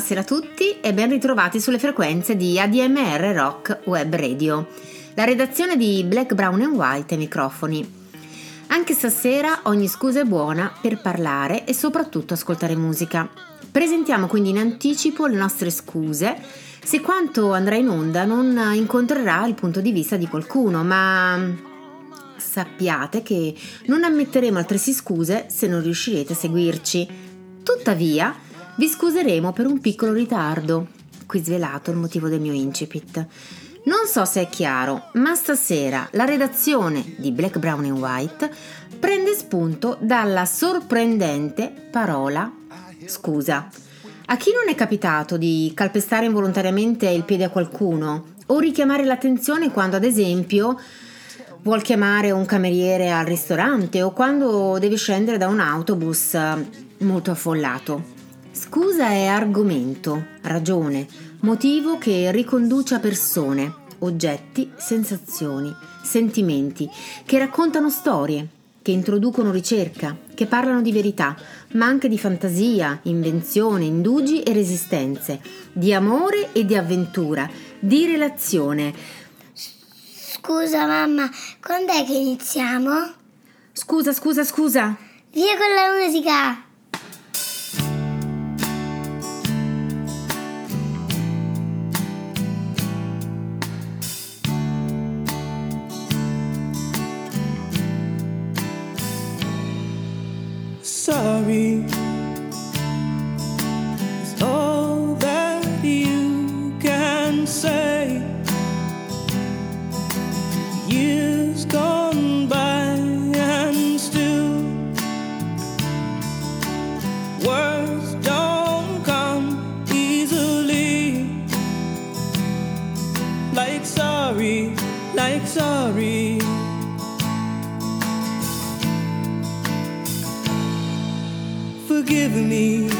Buonasera, a tutti e ben ritrovati sulle frequenze di ADMR Rock Web Radio. La redazione di Black, Brown and White ai microfoni. Anche stasera ogni scusa è buona per parlare e soprattutto ascoltare musica. Presentiamo quindi in anticipo le nostre scuse se quanto andrà in onda non incontrerà il punto di vista di qualcuno, ma sappiate che non ammetteremo altresì scuse se non riuscirete a seguirci. Tuttavia, vi scuseremo per un piccolo ritardo. Qui svelato il motivo del mio incipit. Non so se è chiaro, ma stasera la redazione di Black, Brown and White prende spunto dalla sorprendente parola scusa. A chi non è capitato di calpestare involontariamente il piede a qualcuno o richiamare l'attenzione quando, ad esempio, vuol chiamare un cameriere al ristorante o quando deve scendere da un autobus molto affollato? Scusa è argomento, ragione, motivo che riconduce a persone, oggetti, sensazioni, sentimenti, che raccontano storie, che introducono ricerca, che parlano di verità, ma anche di fantasia, invenzione, indugi e resistenze, di amore e di avventura, di relazione. Scusa mamma, quando è che iniziamo? Scusa, scusa, scusa. Via con la musica! Sorry forgive me.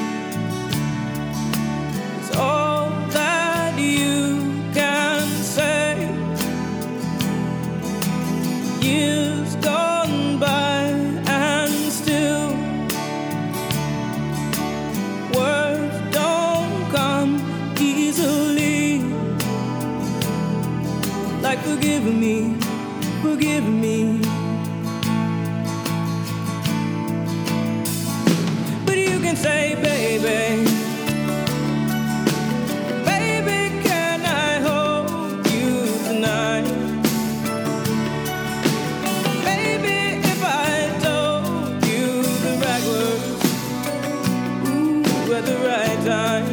Time,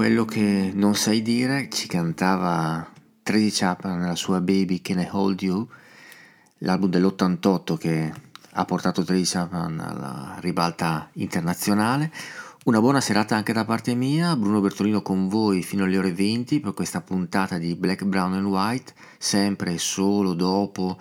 quello che non sai dire ci cantava Tracy Chapman nella sua Baby Can I Hold You, l'album dell'88 che ha portato Tracy Chapman alla ribalta internazionale. Una buona serata anche da parte mia, Bruno Bertolino con voi fino alle ore 20 per questa puntata di Black, Brown and White, sempre e solo dopo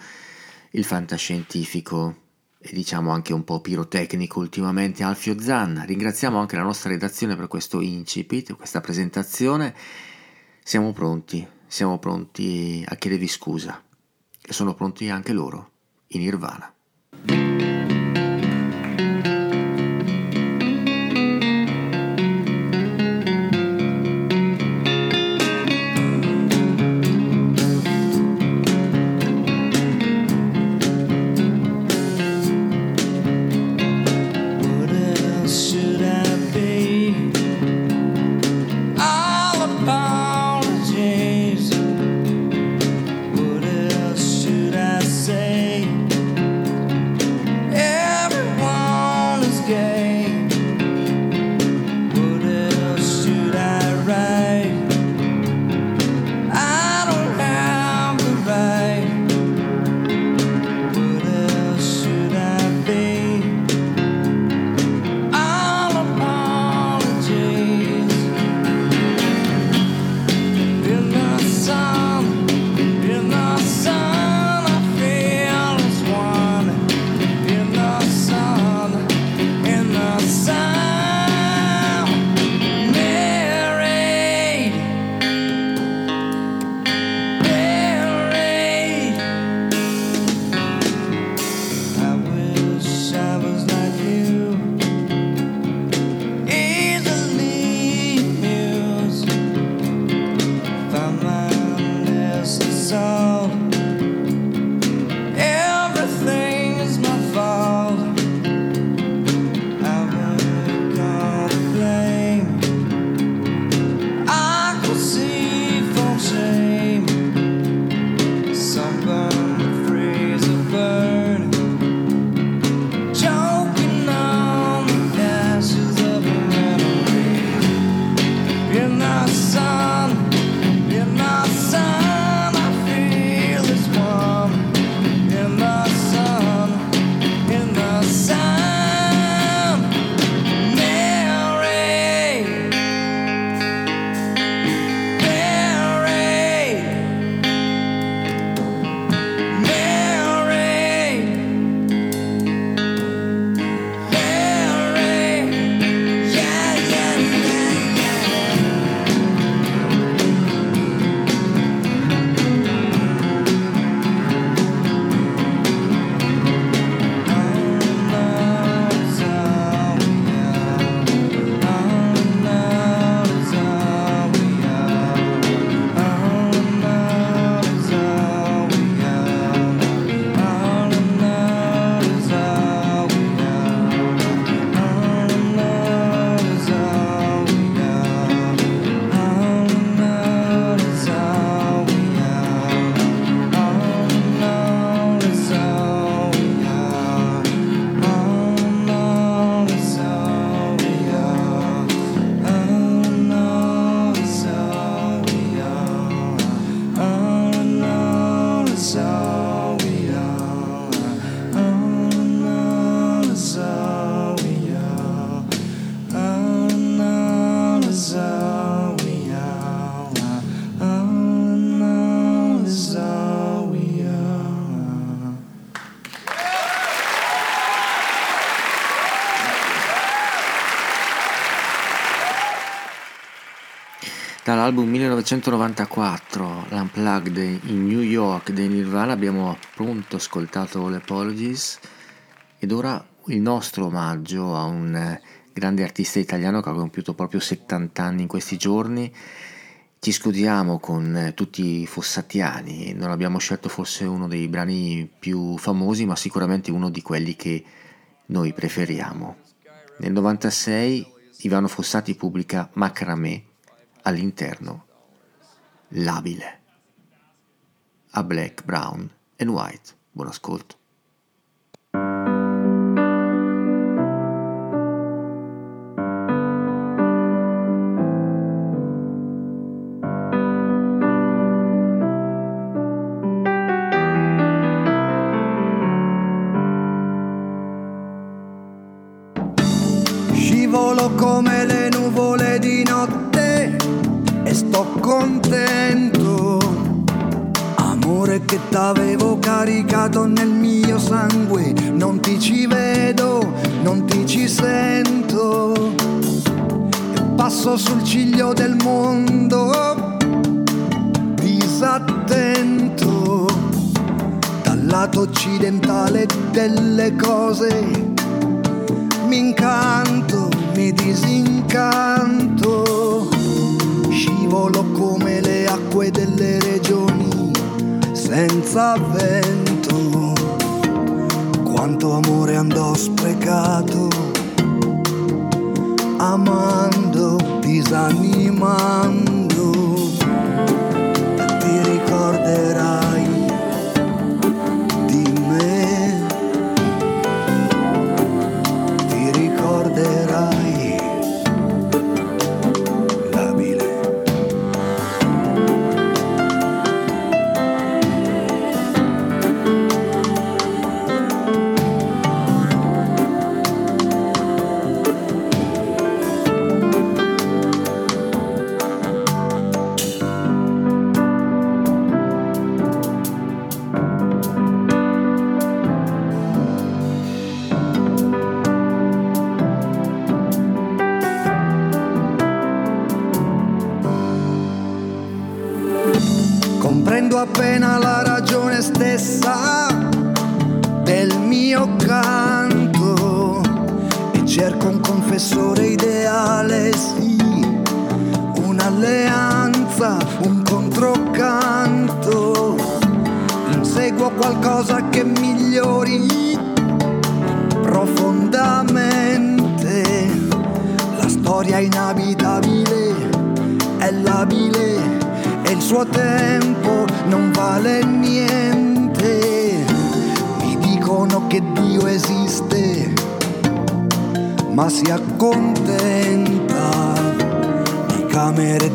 il fantascientifico e diciamo anche un po' pirotecnico ultimamente Alfio Zanna. Ringraziamo anche la nostra redazione per questo incipit, questa presentazione. Siamo pronti, siamo pronti a chiedervi scusa e sono pronti anche loro, in Nirvana. Dall'album 1994, l'Unplugged in New York dei Nirvana, abbiamo appunto ascoltato le Apologies ed ora il nostro omaggio a un eh, grande artista italiano che ha compiuto proprio 70 anni in questi giorni. Ci scusiamo con eh, tutti i fossatiani, non abbiamo scelto forse uno dei brani più famosi, ma sicuramente uno di quelli che noi preferiamo. Nel 96 Ivano Fossati pubblica Macramé all'interno labile a black, brown and white. Buon ascolto.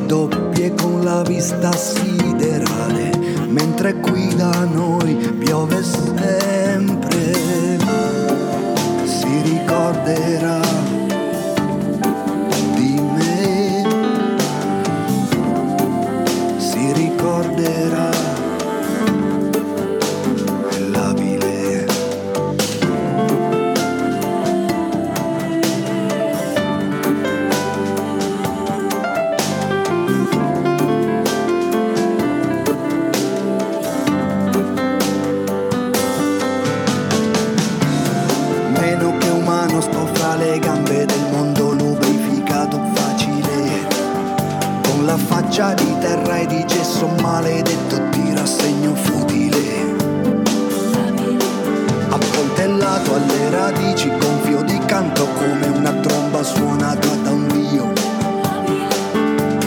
Doppie con la vista siderale, mentre qui da noi piove sempre. Si ricorderà faccia di terra e di gesso maledetto ti rassegno futile. Appuntellato alle radici gonfio di canto come una tromba suonata da un dio.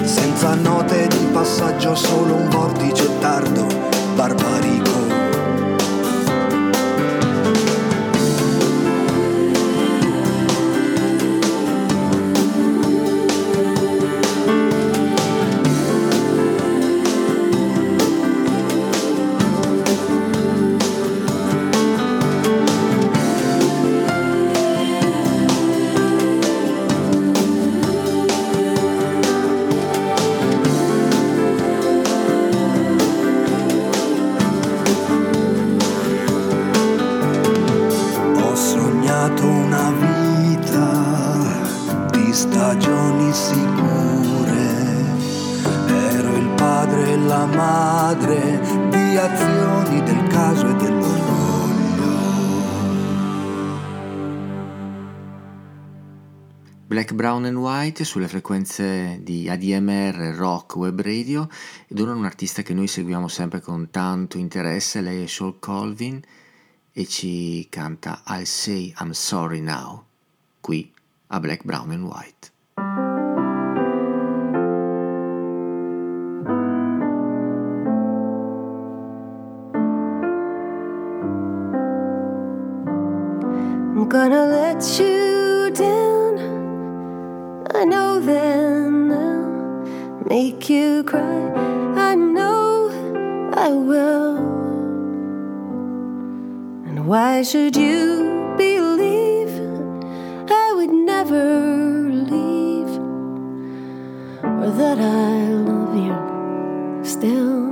Senza note di passaggio solo un vortice tardo barbarico Brown and White sulle frequenze di ADMR Rock Web Radio ed ora un artista che noi seguiamo sempre con tanto interesse, lei è Shawl Colvin e ci canta I Say I'm Sorry Now, qui a Black, Brown and White. I'm gonna let you then make you cry. I know I will. And why should you believe I would never leave or that I love you still?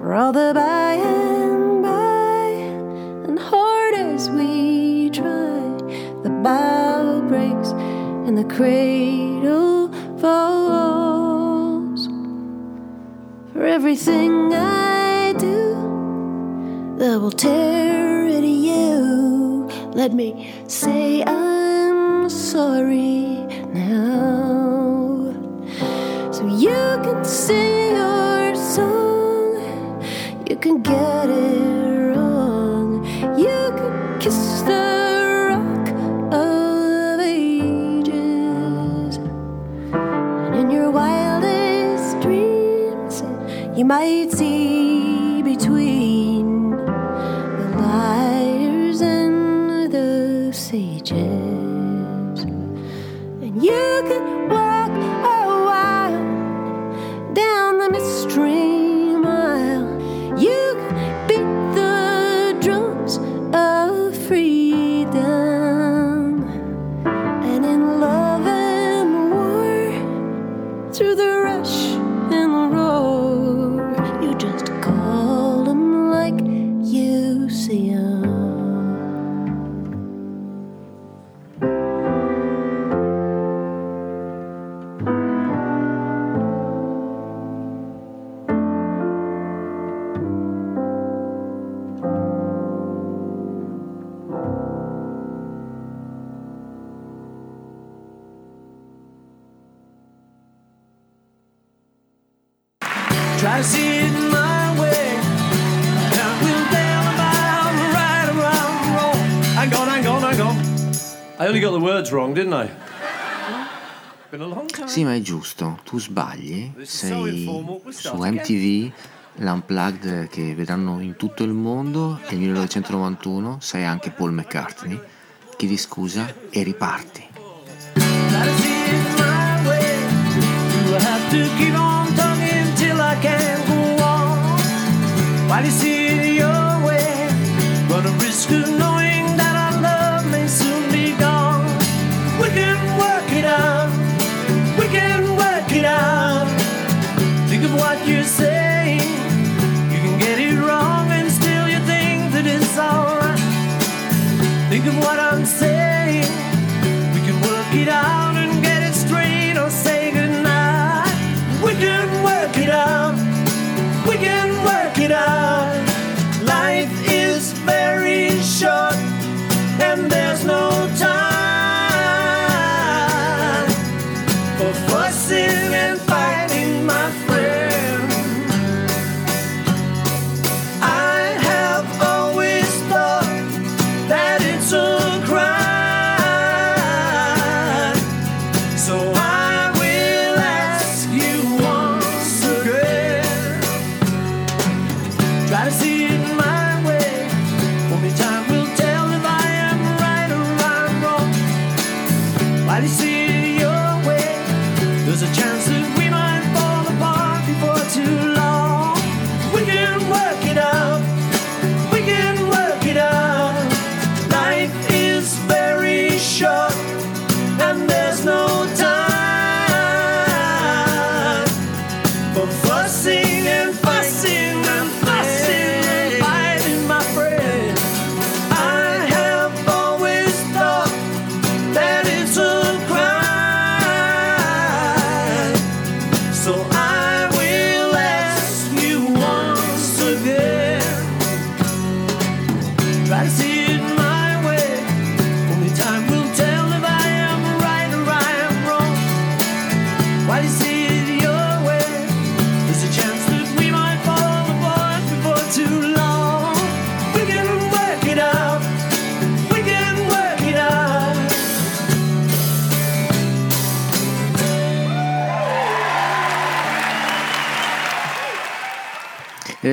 For all the by and by and hard as we try, the by. And the cradle falls. For everything I do that will tear at you, let me say I'm sorry now. So you can sing your song, you can get it. è giusto, tu sbagli, sei su MTV, l'unplugged che vedranno in tutto il mondo nel 1991, sei anche Paul McCartney, chiedi scusa e riparti. While you see Big one I'm saying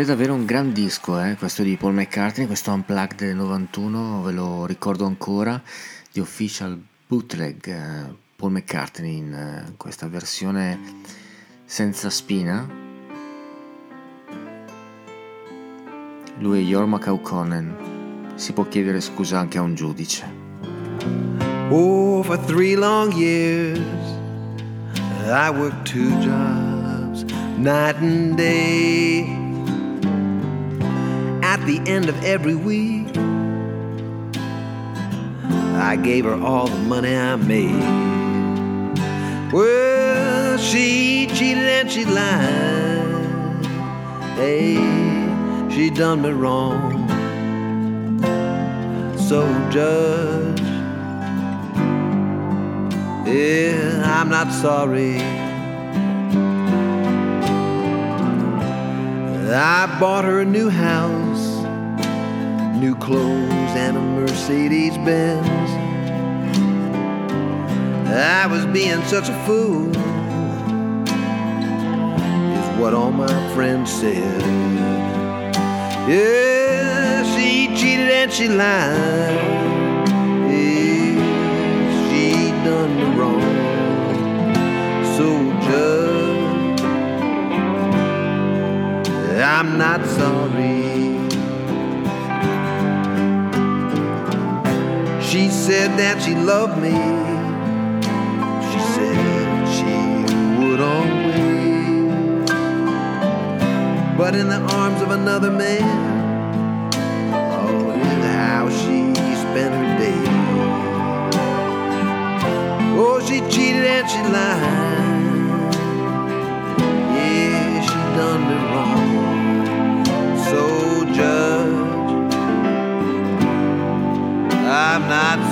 è davvero un gran disco eh, questo di Paul McCartney, questo Unplugged del 91, ve lo ricordo ancora, di Official Bootleg eh, Paul McCartney in eh, questa versione senza spina. Lui è Yormak O'Connell, si può chiedere scusa anche a un giudice. Oh, for three long years I worked two jobs, night and day. The end of every week, I gave her all the money I made. Well, she cheated and she lied. Hey, she done me wrong. So, Judge, yeah, I'm not sorry. I bought her a new house, new clothes, and a Mercedes Benz. I was being such a fool, is what all my friends said. Yeah, she cheated and she lied. She done wrong. So, Judge, I'm not sorry. She said that she loved me. She said she would always. But in the arms of another man, oh, is how she spent her day. Oh, she cheated and she lied. Not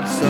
not sorry.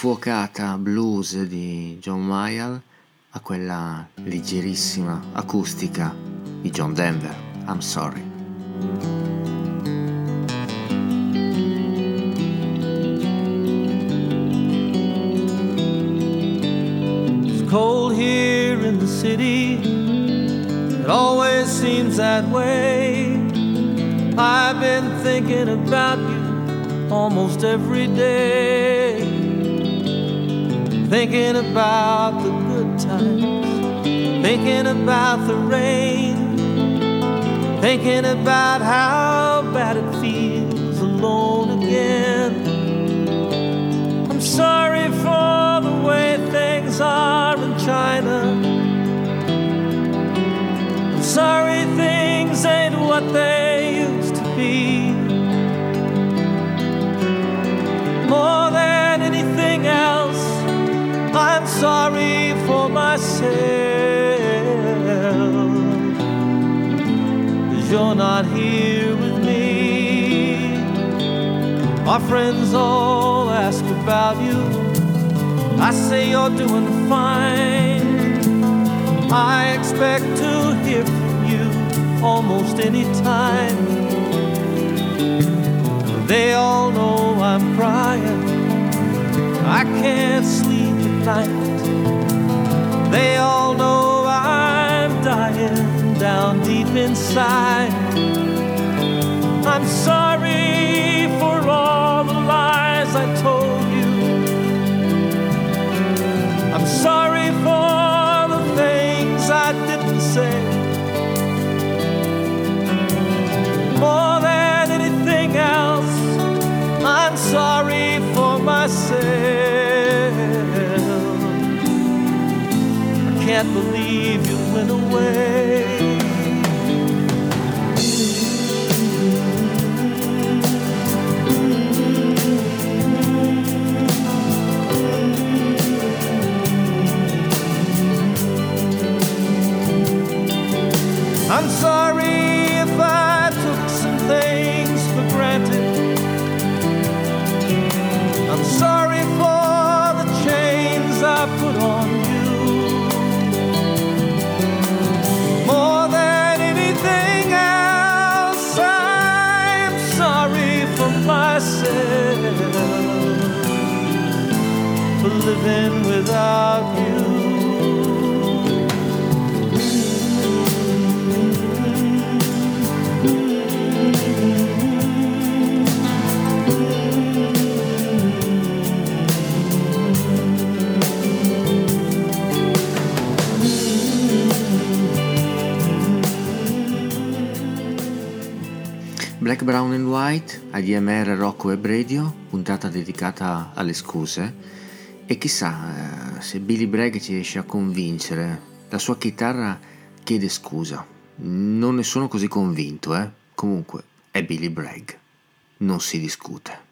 Infuocata blues di John Mayall a quella leggerissima acustica di John Denver. I'm sorry. Cold here in the city. It always seems that way. I've been thinking about you almost every day. Thinking about the good times. Thinking about the rain. Thinking about how bad it feels alone again. I'm sorry for the way things are in China. I'm sorry Cause you're not here with me. My friends all ask about you. I say you're doing fine. I expect to hear from you almost any time. They all know I'm crying. I can't sleep at night. They all know I'm dying down deep inside. I'm sorry can't believe you went away. I'm sorry Black, Brown and White, ADMR Rocco Web Radio, puntata dedicata alle scuse. E chissà eh, se Billy Bragg ci riesce a convincere. La sua chitarra chiede scusa. Non ne sono così convinto, eh. Comunque, è Billy Bragg. Non si discute.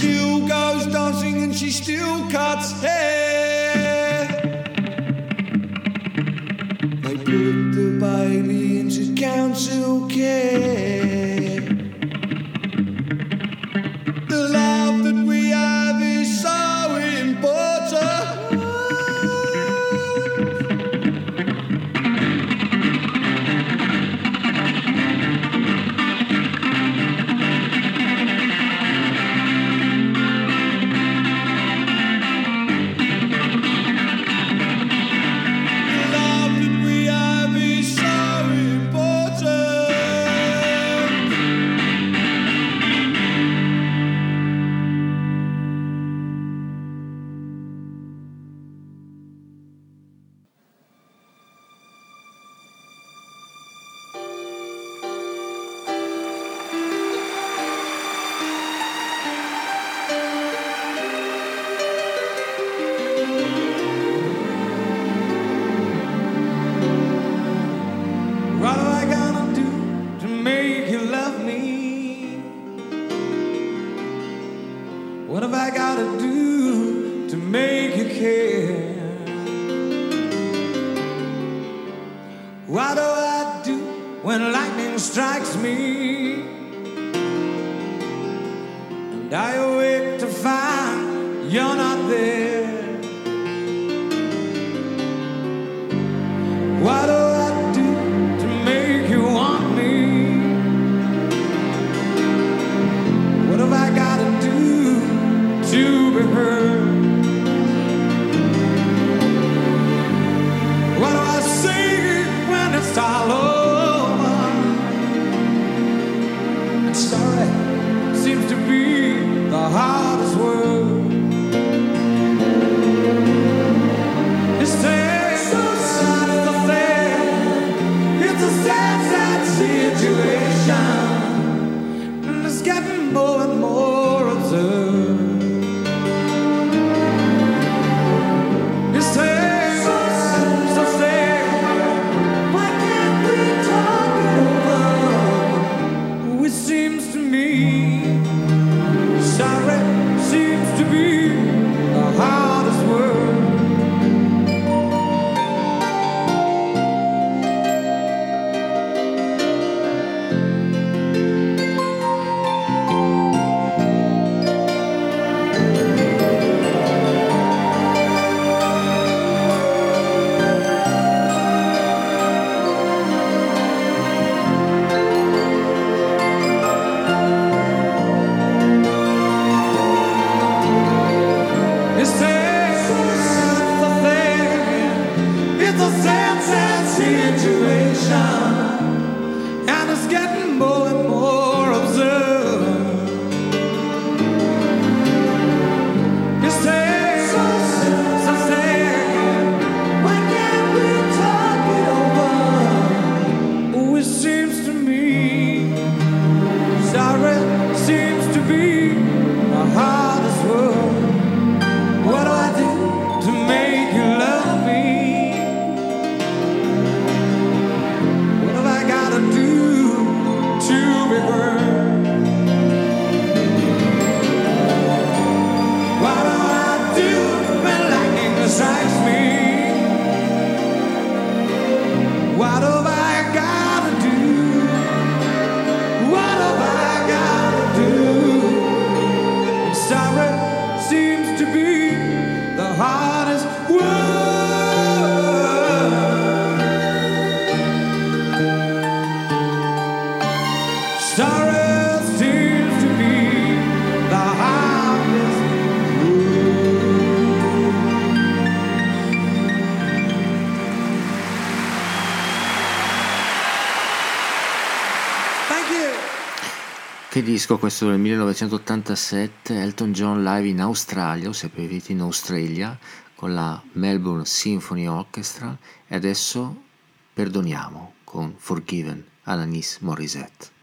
still goes dancing and she still cuts hair. disco questo del 1987, Elton John Live in Australia, o se preferite in Australia, con la Melbourne Symphony Orchestra e adesso perdoniamo con Forgiven Alanis Morissette.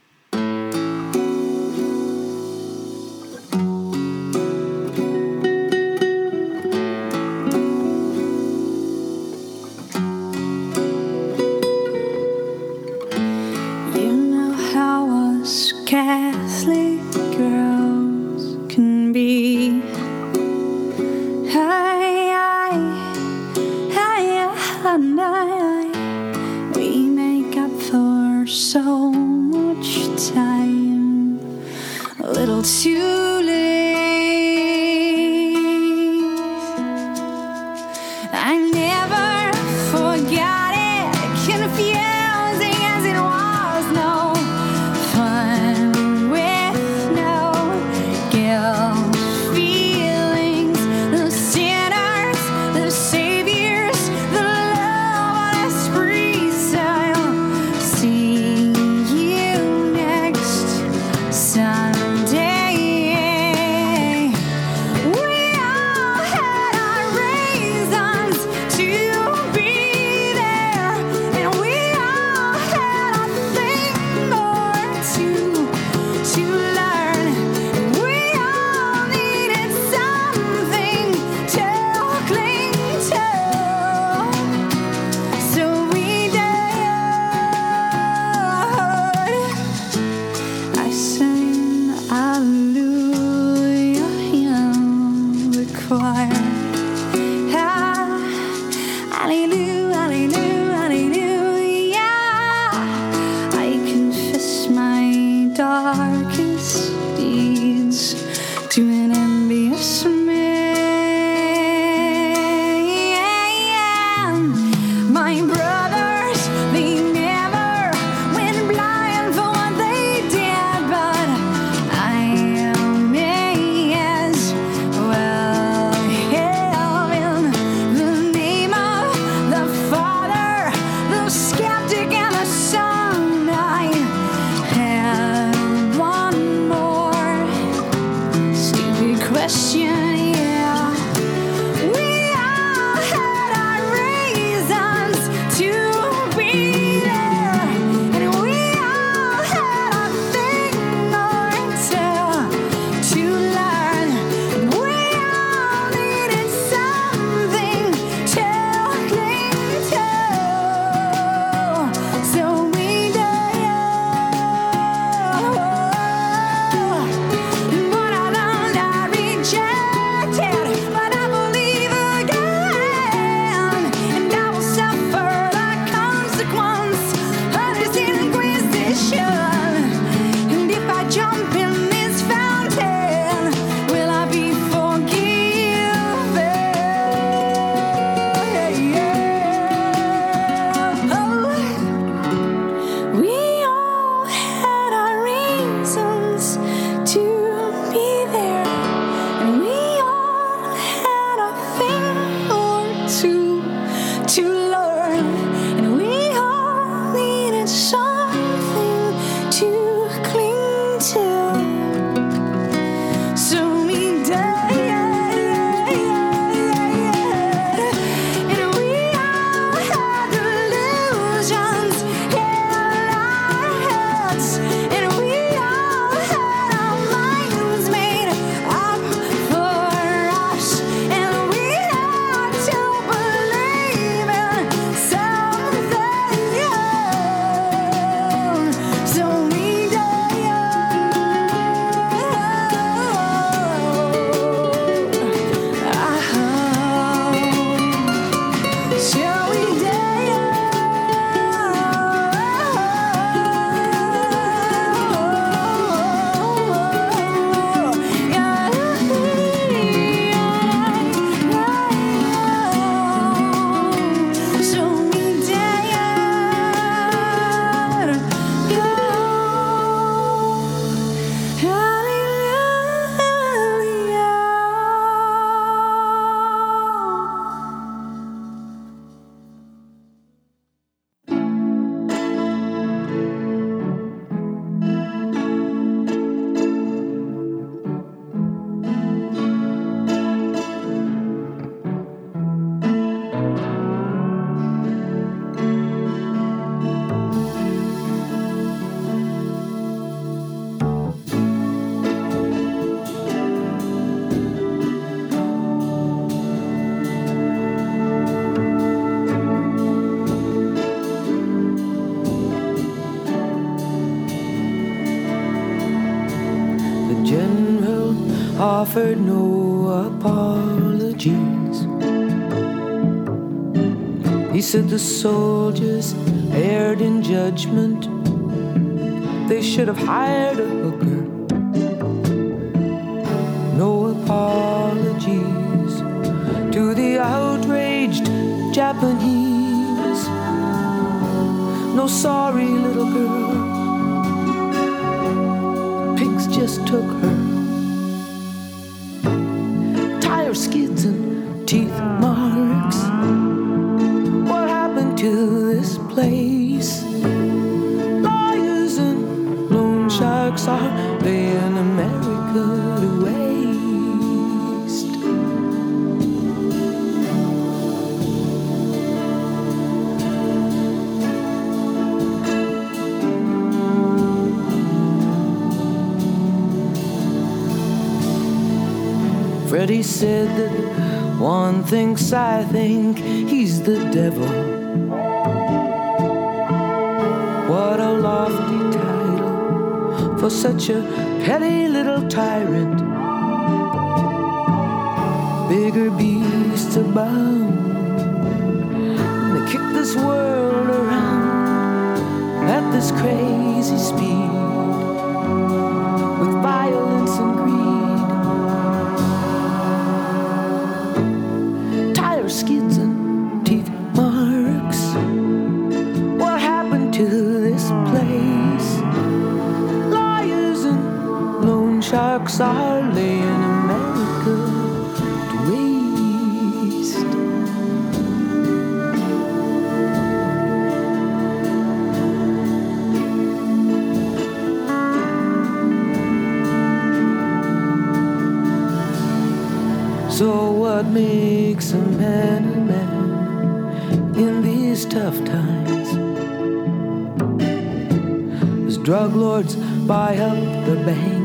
Said the soldiers erred in judgment. They should have hired a said that one thinks I think he's the devil. What a lofty title for such a petty little tyrant. Bigger beasts abound. And they kick this world around at this crazy speed are laying America to waste. So what makes a man a man in these tough times? As drug lords buy up the banks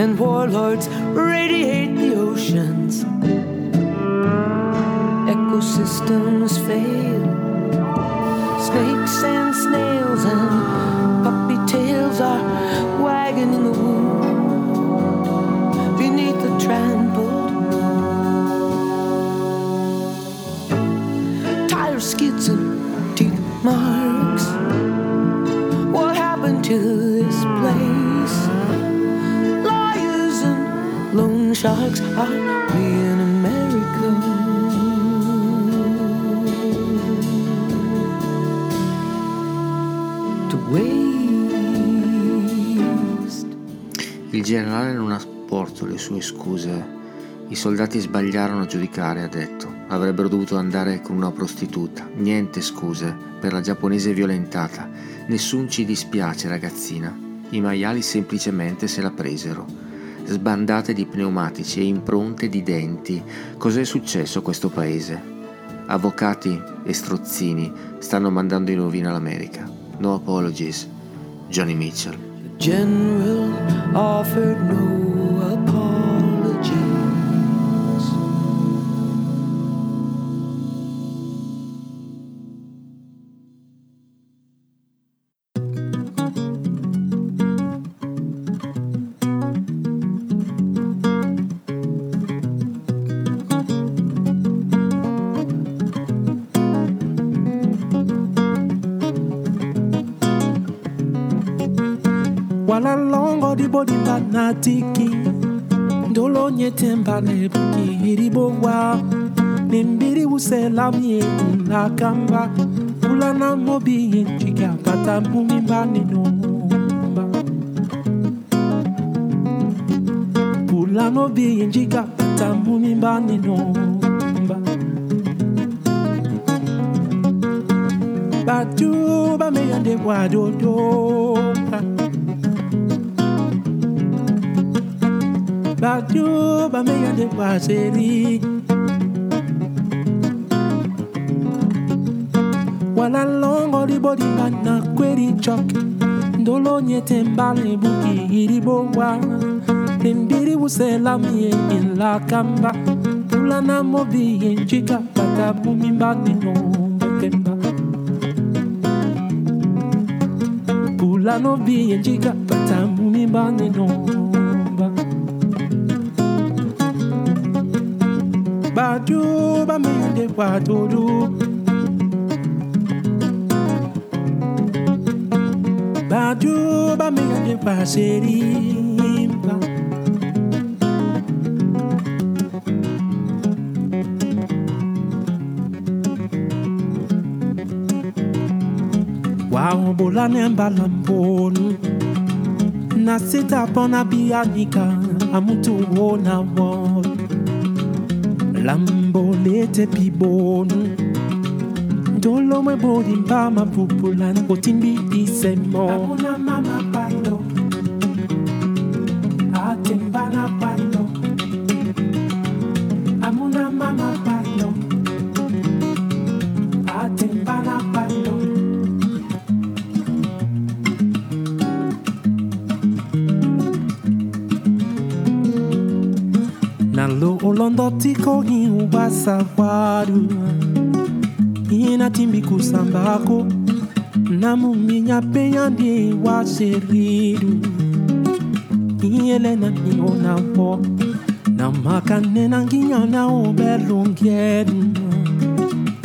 and warlords radiate the oceans. Ecosystems fail. Sharks are in America? To waste. Il generale non ha sporto le sue scuse. I soldati sbagliarono a giudicare, ha detto. Avrebbero dovuto andare con una prostituta. Niente scuse per la giapponese violentata. Nessun ci dispiace, ragazzina. I maiali semplicemente se la presero. Sbandate di pneumatici e impronte di denti. Cos'è successo a questo paese? Avvocati e strozzini stanno mandando in rovina l'America. No apologies. Johnny Mitchell. General offered no apologies. wala longo di nati ki, ndolo nyete mbale bukiri bowa nembiri usela e una kamba. Ula na mobi yenchika pata mumimba nino Pula no bi yenchika pata mumimba nino Batu ba me yande wadodo Batu about you, but me and the badio bameya de kwaseri wala longo libodimba na kweri chok ndolo nyete mbale buki ilibongwa limbiri buselamie inlakamba pulana Pula njika batabumimba ninombekemba pulano biye njika batabumimba ninombekemba what do, but me did what to do. Badu ba me de paserimba Wow bola nemba lamponu Nasita pona bianika amutu wona wona lambo lete pi bonu dolo mwe bodi mpa mapupu lana kotimbi tikohinhu basa kwaru ina timbikusambaco na muminya penha ndi wacheriru ielena nionavo na makane nanginya na obelongeru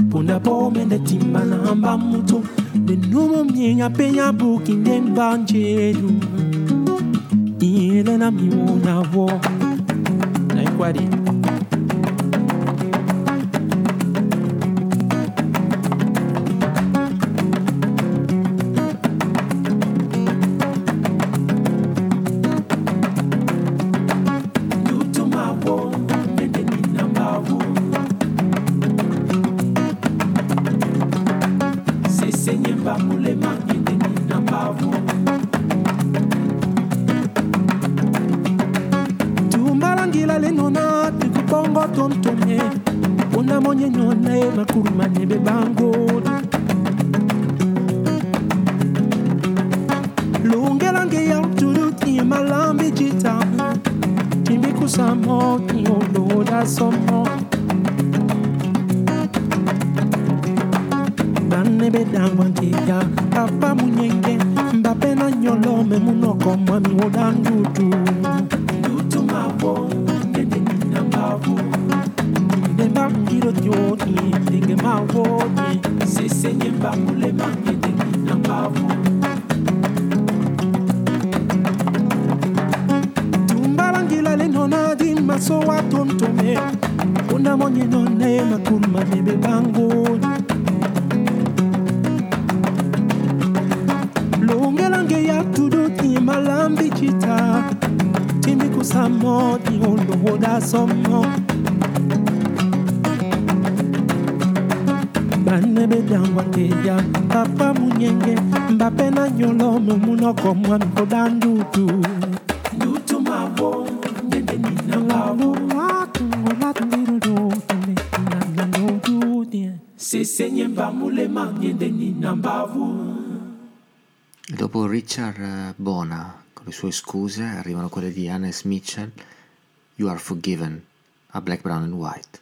punda pomende timbanahamba mutu. Ndenomominya penha bukinde mbanjeru ona mionavo na equarinho Richard Bona con le sue scuse arrivano quelle di Hannes Mitchell, You Are Forgiven, a Black, Brown and White.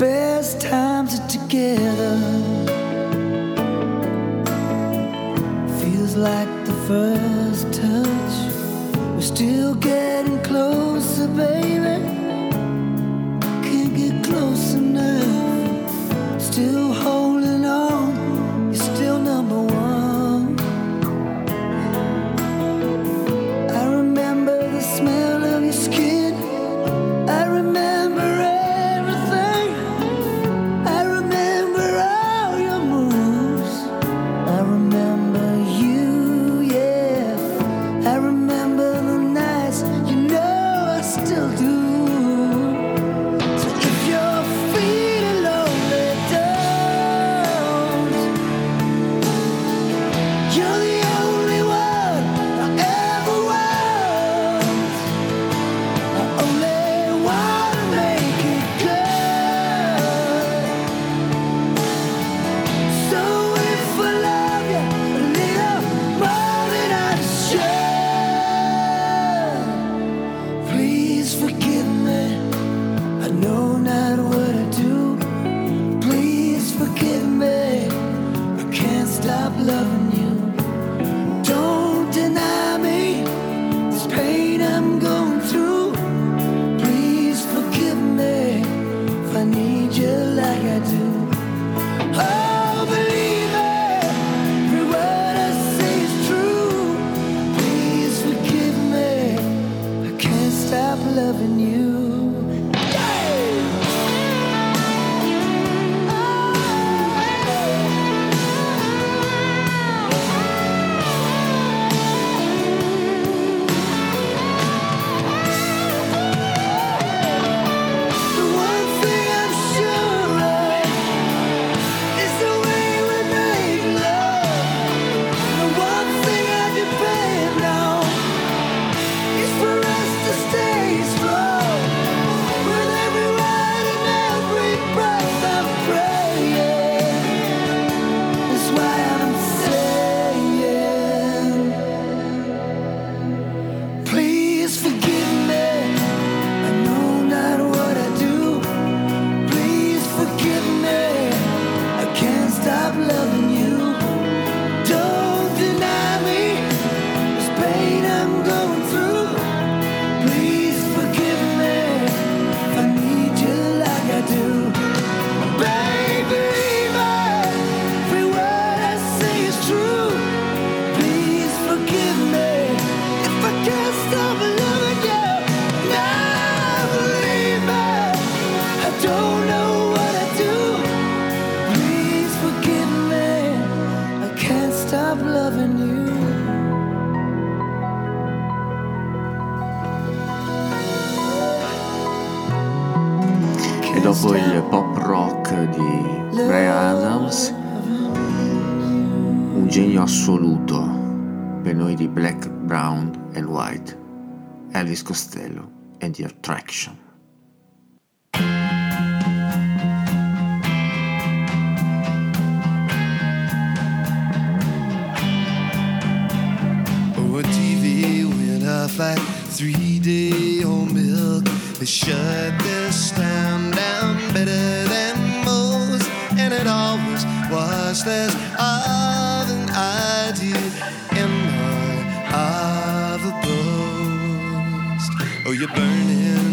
best times are together. Feels like the first touch. We're still getting closer, baby. They shut this town down better than most, and it always was this of an idea in my other a. Oh, you're burning.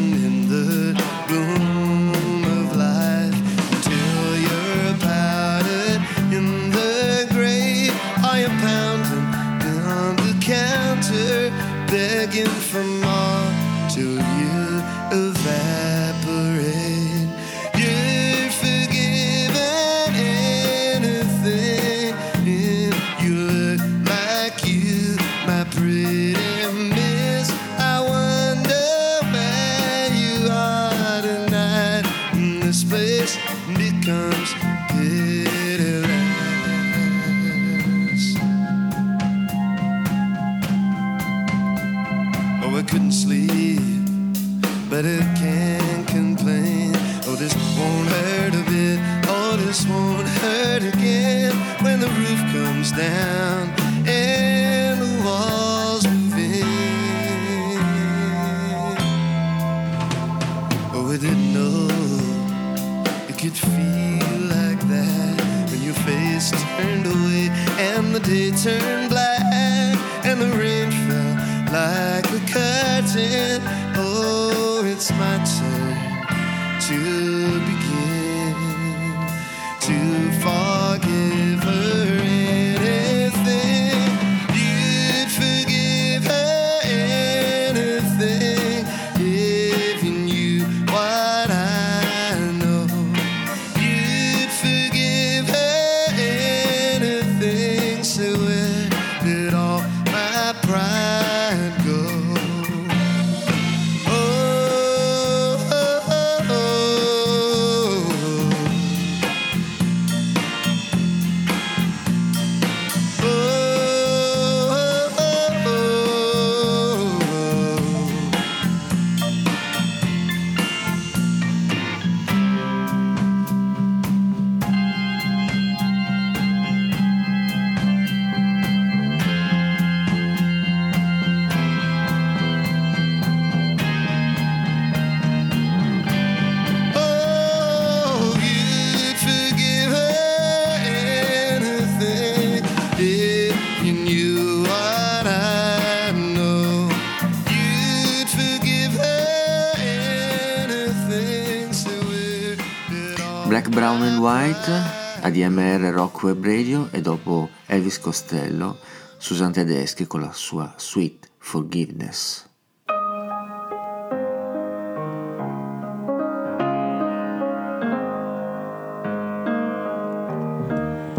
ADMR Rock Web Radio e dopo Elvis Costello, Susan Tedeschi con la sua Sweet Forgiveness.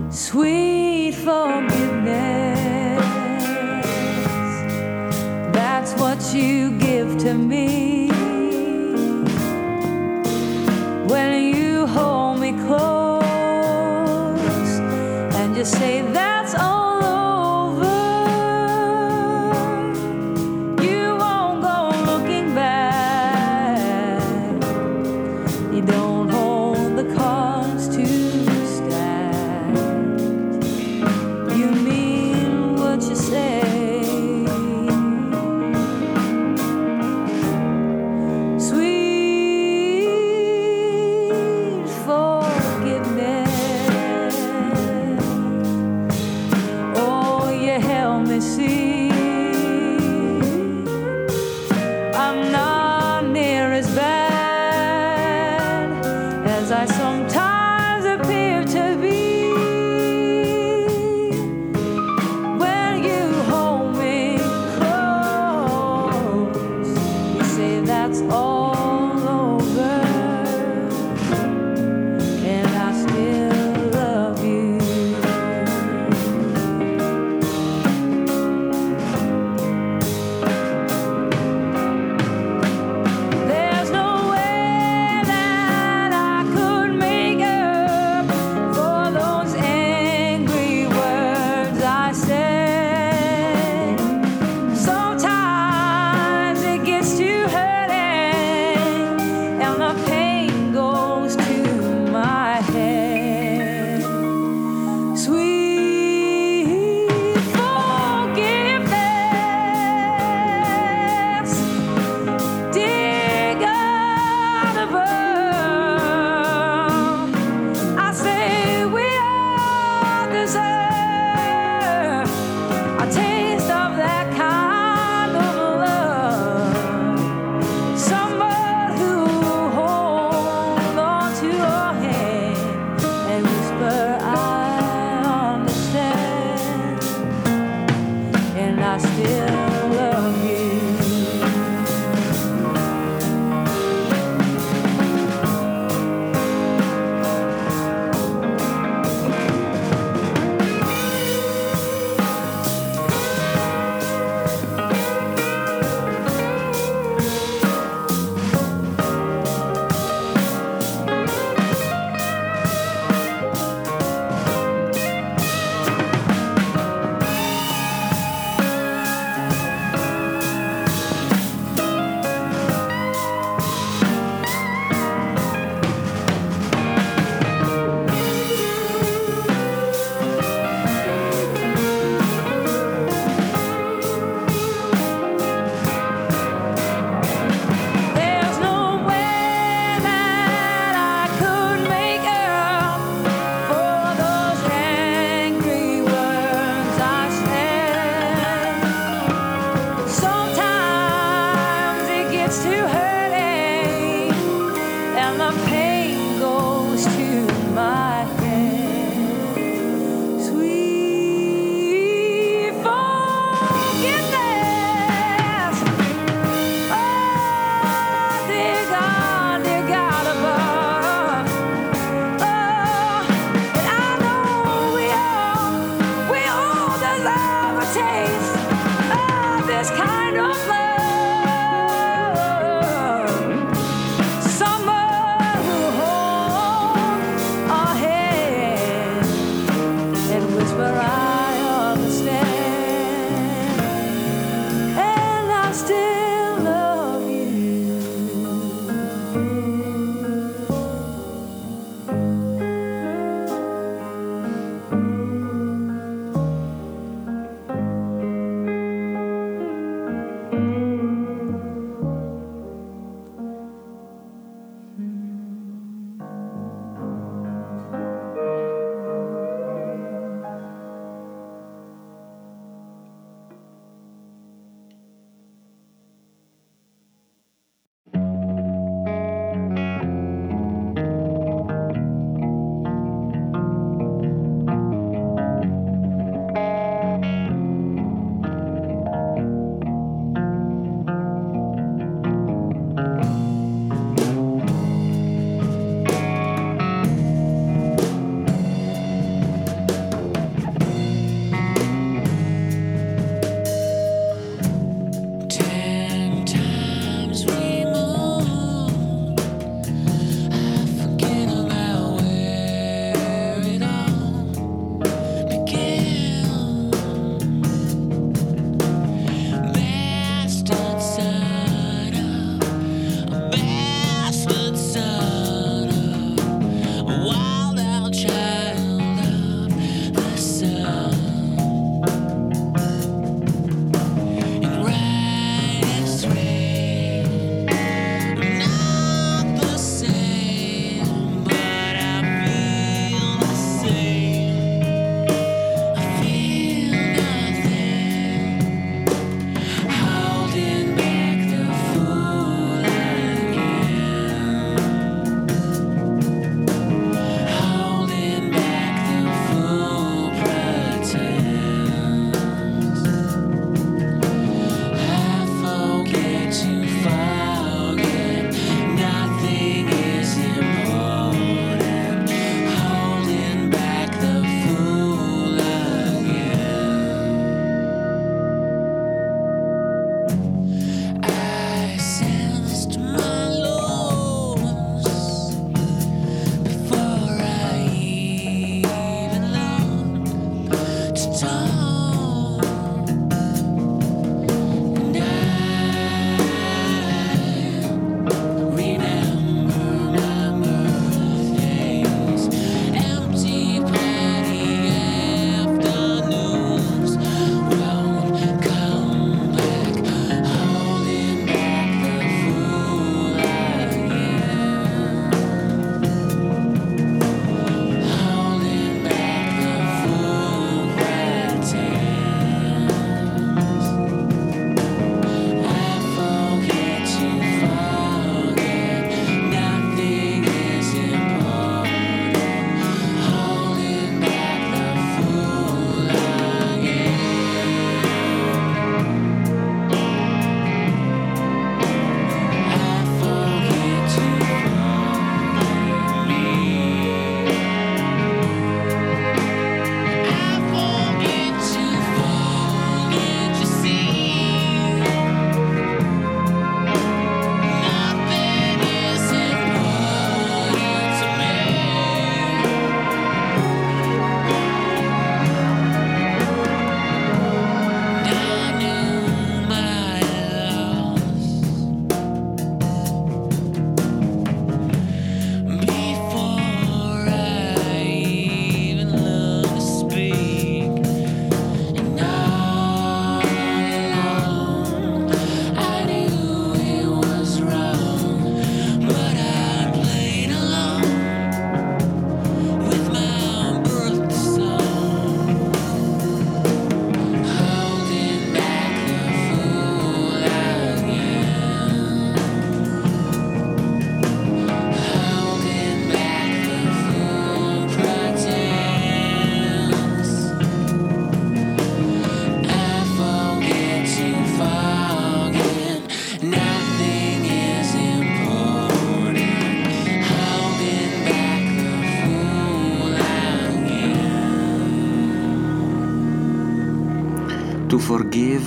Sweet forgiveness, that's what you give to me.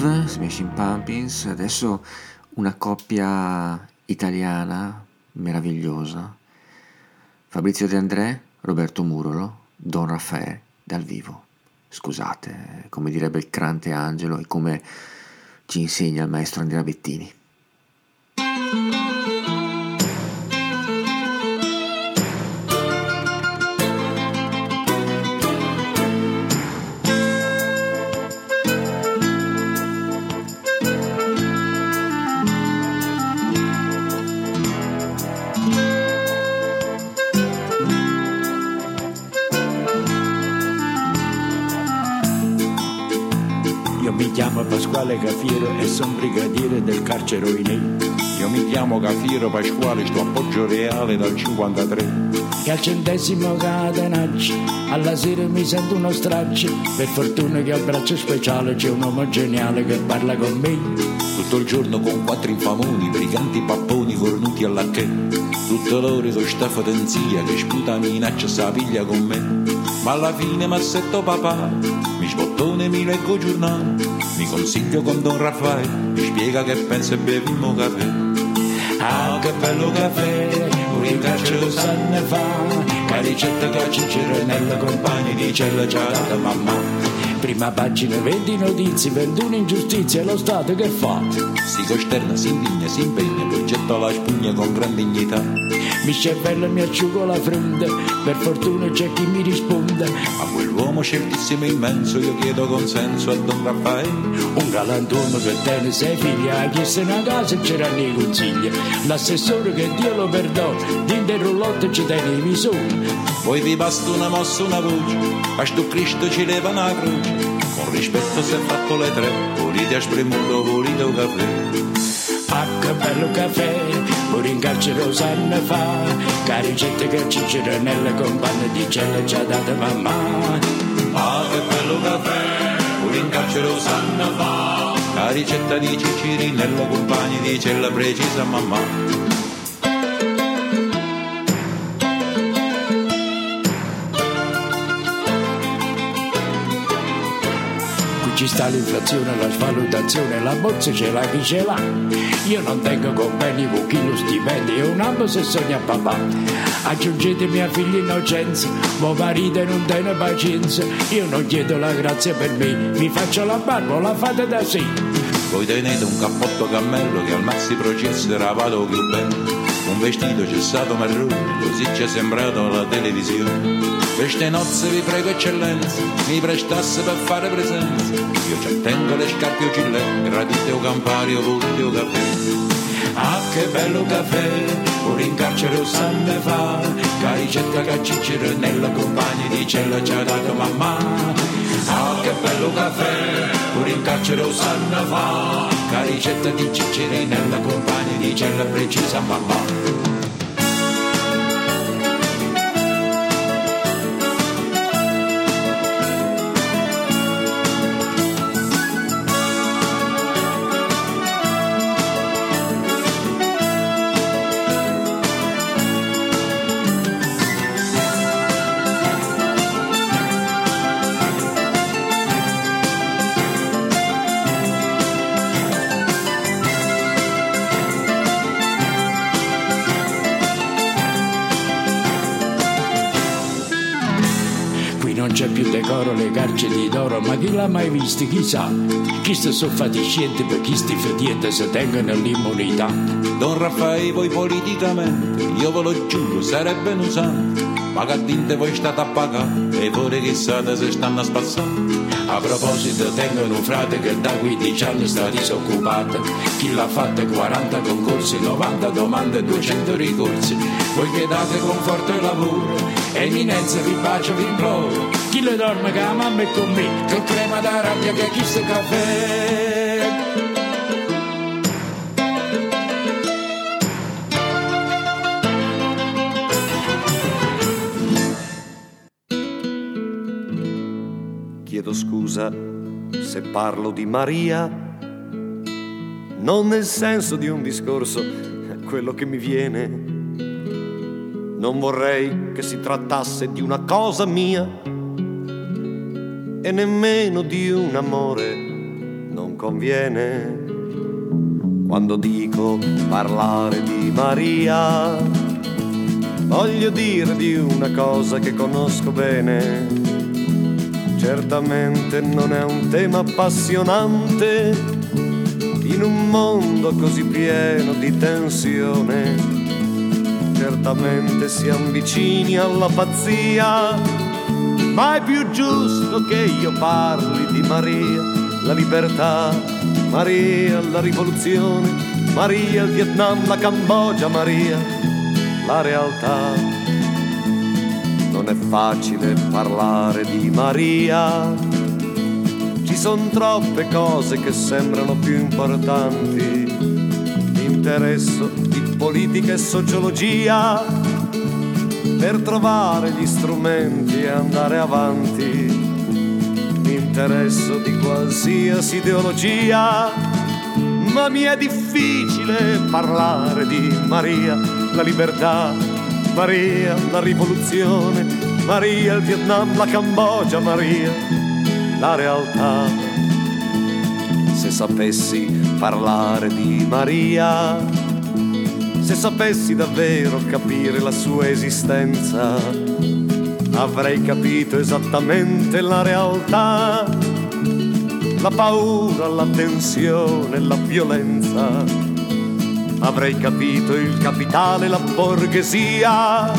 Forgive, Smashing Pumpkins, adesso una coppia italiana meravigliosa. Fabrizio De André, Roberto Murolo, Don Raffaele dal vivo. Scusate, come direbbe il Crante Angelo e come ci insegna il maestro Andrea Bettini. Cafiero e sono brigadiere del carcere Oinei. Io mi chiamo Cafiero Pasquale, sto a Poggio Reale dal 53. E al centesimo catenaccio, alla sera mi sento uno straccio. Per fortuna che al braccio speciale c'è un uomo geniale che parla con me. Tutto il giorno con quattro infamoni, briganti papponi cornuti alla che. Tutto l'ore con sta fotenzia che sputa minaccia sa piglia con me. Ma alla fine m'assetto papà, mi sbottone mi leggo giornale, mi consiglio con Don Raffaele, mi spiega che pensa e beviamo caffè. Ah, che bello caffè, un rincarcero sanne fa, caricetta caccincere nella compagna di cella già data mamma. Prima pagina, 20 notizie, 21 ingiustizie, lo Stato che fa? Si costerna, si indigna, si impegna, poi getta la spugna con gran dignità. Mi cervello e mi asciugo la fronte, per fortuna c'è chi mi risponde. A quell'uomo certissimo e immenso io chiedo consenso a Don Raffaele. Un galantuomo che tiene sei figli, ha chiesto una casa e c'erano i consigli. L'assessore che Dio lo perdona, dentro il rullotto ci tiene i visori. Poi vi basta una mossa, una voce, a sto Cristo ci leva una croce. Con rispetto si è fatto le tre, volete a spremuto, volete un caffè. Ah, che bello caffè, pure in carcere lo sanno fa, caricette che ci c'era nelle compagne di cella già data mamma. Ah, che bello caffè, pure in carcere lo sanno fa, la ricetta di Ciciri nella compagna di cella precisa mamma. Ci sta l'inflazione, la svalutazione, la borsa ce l'ha chi ce l'ha. Io non tengo con chi lo stipendio un anno se sogna papà. Aggiungetemi a figli innocenza, mo marito non tiene pazienza. Io non chiedo la grazia per me, mi faccio la barba, la fate da sé. Voi tenete un cappotto cammello che al maxi processo era vado più bello. Un vestito cessato marrone, così ci è sembrato alla televisione. Queste nozze vi prego eccellenza, mi prestasse per fare presenza. Io ci tengo le scarpe o gilet, gradite o campari o volete o caffè. Ah, che bello caffè, pure in carcere lo sanno fa, caricetta caccicere nella compagna di cella già dato mamma. Ah, che bello caffè, pure in carcere lo sanno fa, caricetta di cicere nella compagna di cella precisa mamma. Non c'è più decoro, le carceri d'oro, ma chi l'ha mai visto, chissà? Chi sta so fatiscenti per chi sti fetiente se tengono l'immunità? Don Raffaele, voi politicamente, io ve lo giuro, sarebbe un. Ma che dinte voi state a pagare e pure chissà se stanno a spazzare. A proposito, tengono un frate che da 15 anni sta disoccupato. Chi l'ha fatta 40 concorsi, 90 domande, 200 ricorsi. Voi che date conforto e lavoro, eminenza vi bacio, vi imploro. Chi le dorme che la mamma è con me, che crema da rabbia che chi sta caffè. Chiedo scusa se parlo di Maria, non nel senso di un discorso, quello che mi viene. Non vorrei che si trattasse di una cosa mia e nemmeno di un amore non conviene. Quando dico parlare di Maria, voglio dire di una cosa che conosco bene. Certamente non è un tema appassionante in un mondo così pieno di tensione. Certamente siamo vicini alla pazzia, ma è più giusto che io parli di Maria, la libertà, Maria, la rivoluzione, Maria, il Vietnam, la Cambogia, Maria, la realtà. Non è facile parlare di Maria, ci sono troppe cose che sembrano più importanti. Interesso di politica e sociologia per trovare gli strumenti e andare avanti. Interesso di qualsiasi ideologia, ma mi è difficile parlare di Maria, la libertà, Maria, la rivoluzione, Maria, il Vietnam, la Cambogia, Maria, la realtà. Se sapessi parlare di Maria, se sapessi davvero capire la sua esistenza, avrei capito esattamente la realtà, la paura, la tensione, la violenza. Avrei capito il capitale, la borghesia,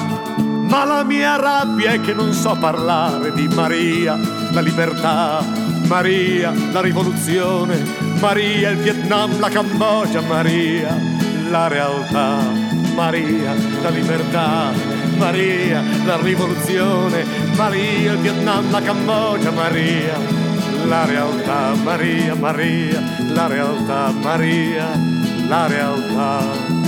ma la mia rabbia è che non so parlare di Maria, la libertà, Maria, la rivoluzione, Maria, il Vietnam, la Cambogia, Maria, la realtà, Maria, la libertà, Maria, la rivoluzione, Maria, il Vietnam, la Cambogia, Maria, la realtà, Maria, Maria, la realtà, Maria, la realtà.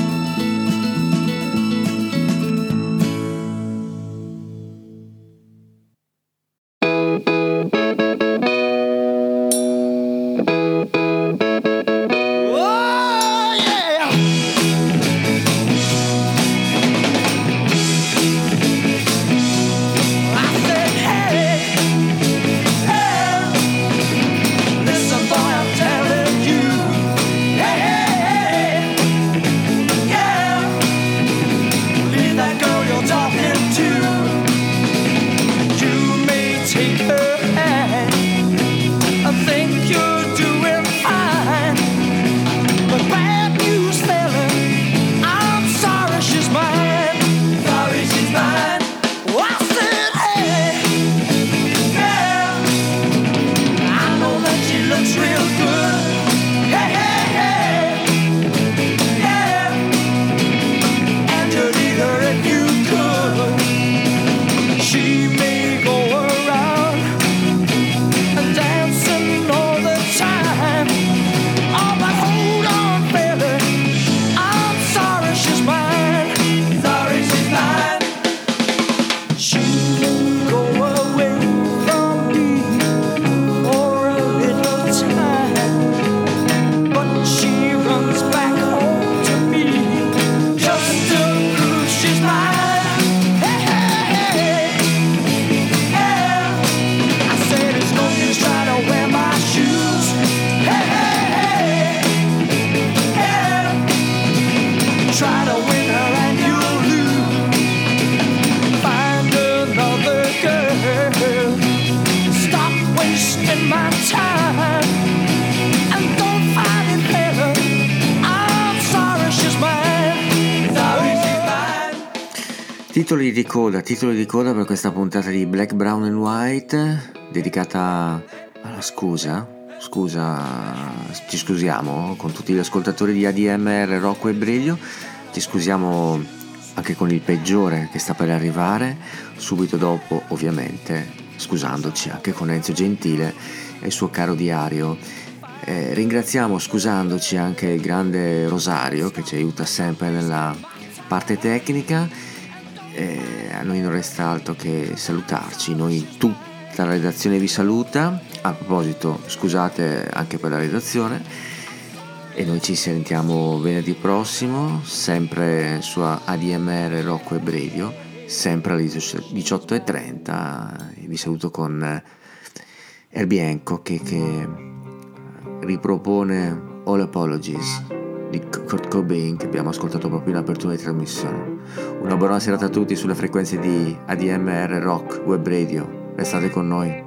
Coda, titoli di coda per questa puntata di Black, Brown and White dedicata alla scusa. Scusa, ci scusiamo con tutti gli ascoltatori di ADMR Rocco e Briglio, ci scusiamo anche con il peggiore che sta per arrivare, subito dopo ovviamente, scusandoci anche con Enzo Gentile e il suo caro diario. Eh, ringraziamo scusandoci anche il grande Rosario che ci aiuta sempre nella parte tecnica eh, a noi non resta altro che salutarci, noi tutta la redazione vi saluta, a proposito scusate anche per la redazione. E noi ci sentiamo venerdì prossimo, sempre su ADMR Rocco e Brevio, sempre alle 18.30, vi saluto con Herbie Hancock che, che ripropone All Apologies di Kurt Cobain che abbiamo ascoltato proprio in apertura di trasmissione. Una buona serata a tutti sulle frequenze di ADMR Rock Web Radio. Restate con noi.